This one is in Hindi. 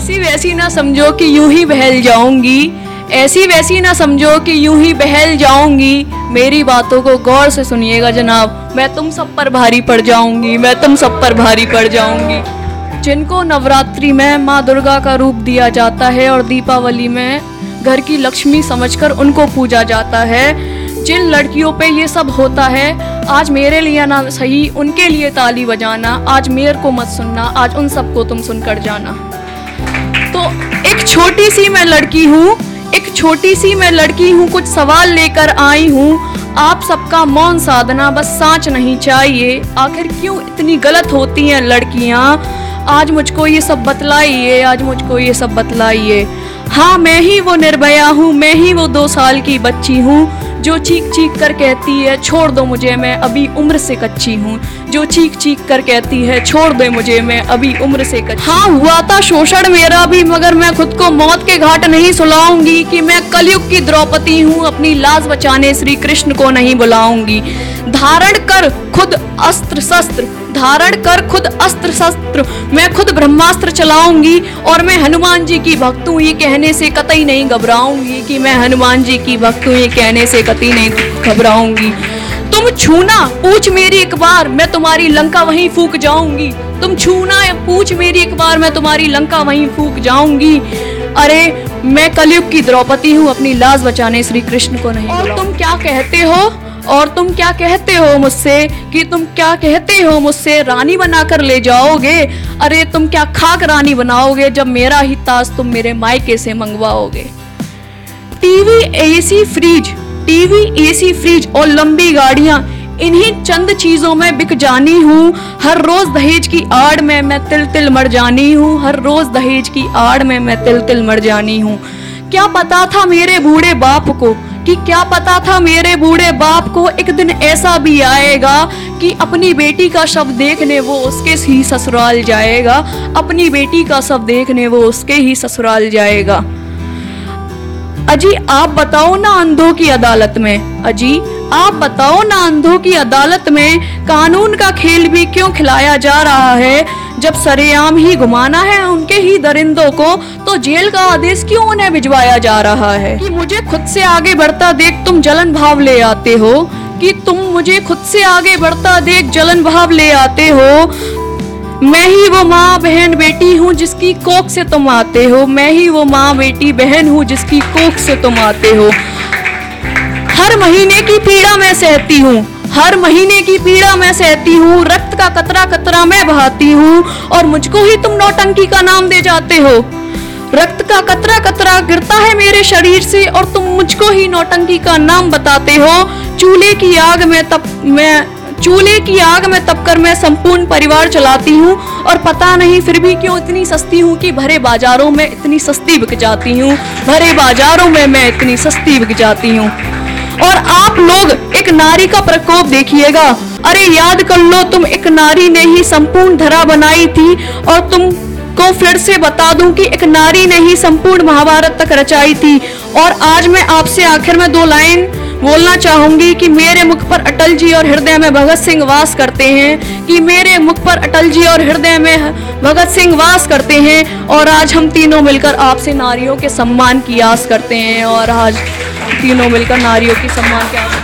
ऐसी वैसी ना समझो कि यूँ ही बहल जाऊँगी। ऐसी वैसी ना समझो कि यूँ ही बहल जाऊँगी। मेरी बातों को गौर से सुनिएगा जनाब। मैं तुम सब पर भारी पड़ जाऊँगी। मैं तुम सब पर भारी पड़ जाऊँगी। जिनको नवरात्रि में माँ दुर्गा का रूप दिया जाता है और दीपावली में घर की लक्ष्मी समझकर उनको पूजा जाता है, जिन लड़कियों पे ये सब होता है, आज मेरे लिए ना सही, उनके लिए ताली बजाना, आज मेयर को मत सुनना, आज उन सबको तुम सुनकर जाना। तो एक छोटी सी मैं लड़की हूँ, एक छोटी सी मैं लड़की हूँ, कुछ सवाल लेकर आई हूँ। आप सबका मौन साधना बस सांच नहीं चाहिए। आखिर क्यों इतनी गलत होती हैं लड़कियाँ? आज मुझको ये सब बतलाइए, आज मुझको ये सब बतलाइए। हाँ मैं ही वो निर्भया हूँ, मैं ही वो दो साल की बच्ची हूँ। जो चीख चीख कर कहती है, छोड़ दो मुझे, मैं अभी उम्र से कच्ची हूँ। जो चीख चीख कर कहती है, छोड़ दे मुझे, मैं अभी उम्र से कच्ची हाँ हुआ था शोषण मेरा भी, मगर मैं खुद को मौत के घाट नहीं सुलाऊँगी कि मैं कलयुग की द्रौपदी हूँ, अपनी लाज बचाने श्री कृष्ण को नहीं बुलाऊँगी। धारण कर खुद अस्त्र शस्त्र धारण कर खुद अस्त्र शस्त्र। मैं खुद ब्रह्मास्त्र चलाऊँगी और मैं हनुमान जी की भक्त हूँ ये कहने से कतई नहीं घबराऊँगी कि मैं हनुमान जी की भक्त हूँ ये कहने से कतई नहीं घबराऊँगी। तुम छूना पूछ मेरी एक बार मैं तुम्हारी लंका वहीं फूक जाऊँगी। तुम छूना पूछ मेरी एक बार मैं तुम्हारी लंका वहीं फूक जाऊँगी। अरे मैं कलयुग की द्रौपदी हूँ अपनी लाज बचाने श्री कृष्ण को नहीं और तुम क्या कहते हो? और तुम क्या कहते हो मुझसे कि तुम क्या कहते हो मुझसे? रानी बनाकर ले जाओगे? अरे तुम क्या खाक रानी बनाओगे जब मेरा ही ताज तुम मेरे मायके से मंगवाओगे? TV, AC, fridge, TV, AC, fridge और लंबी गाड़ियाँ, इन्हीं चंद चीज़ों में बिक जानी हूँ। हर रोज दहेज की आड़ में मैं तिल तिल मर जानी हूँ। हर रोज दहेज की आड़ में मैं तिल तिल मर जानी हूँ। क्या पता था मेरे बूढ़े बाप को कि क्या पता था मेरे बूढ़े बाप को एक दिन ऐसा भी आएगा कि अपनी बेटी का शव देखने वो उसके ही ससुराल जाएगा। अपनी बेटी का शव देखने वो उसके ही ससुराल जाएगा। अजी, आप बताओ ना अंधों की अदालत में। अजी, आप बताओ ना अंधों की अदालत में कानून का खेल भी क्यों खिलाया जा रहा है? जब सरेआम ही घुमाना है उनके ही दरिंदों को तो जेल का आदेश क्यों उन्हें भिजवाया जा रहा है? कि मुझे खुद से आगे बढ़ता देख तुम जलन भाव ले आते हो? कि तुम मुझे खुद से आगे बढ़ता देख जलन भाव ले आते हो? मैं ही वो माँ बहन बेटी हूँ जिसकी कोख से तुम आते हो। मैं ही वो माँ बेटी बहन हूँ जिसकी कोख से तुम आते हो। हर महीने की पीड़ा मैं सहती हूँ। हर महीने की पीड़ा मैं सहती हूँ। रक्त का कतरा कतरा मैं बहाती हूँ। और मुझको ही तुम नौटंकी का नाम दे जाते हो। रक्त का कतरा कतरा गिरता है मेरे शरीर से और तुम मुझको ही नौटंकी का नाम बताते हो। चूल्हे की आग में तब मैं, चूल्हे की आग में तपकर मैं संपूर्ण परिवार चलाती हूँ और पता नहीं फिर भी क्यों इतनी सस्ती हूँ कि भरे बाजारों में इतनी सस्ती बिक जाती हूँ। भरे बाजारों में मैं इतनी सस्ती बिक जाती हूँ। और आप लोग एक नारी का प्रकोप देखिएगा। अरे याद कर लो, तुम एक नारी ने ही संपूर्ण धरा बनाई थी और तुम को फिर से बता दूँ कि एक नारी ने ही संपूर्ण महाभारत तक रचाई थी। और आज मैं आपसे आखिर में दो लाइन बोलना चाहूँगी कि मेरे मुख पर अटल जी और हृदय में भगत सिंह वास करते हैं, कि मेरे मुख पर अटल जी और हृदय में भगत सिंह वास करते हैं, और आज हम तीनों मिलकर आपसे नारियों के सम्मान की आस करते हैं, और आज तीनों मिलकर नारियों की सम्मान की आस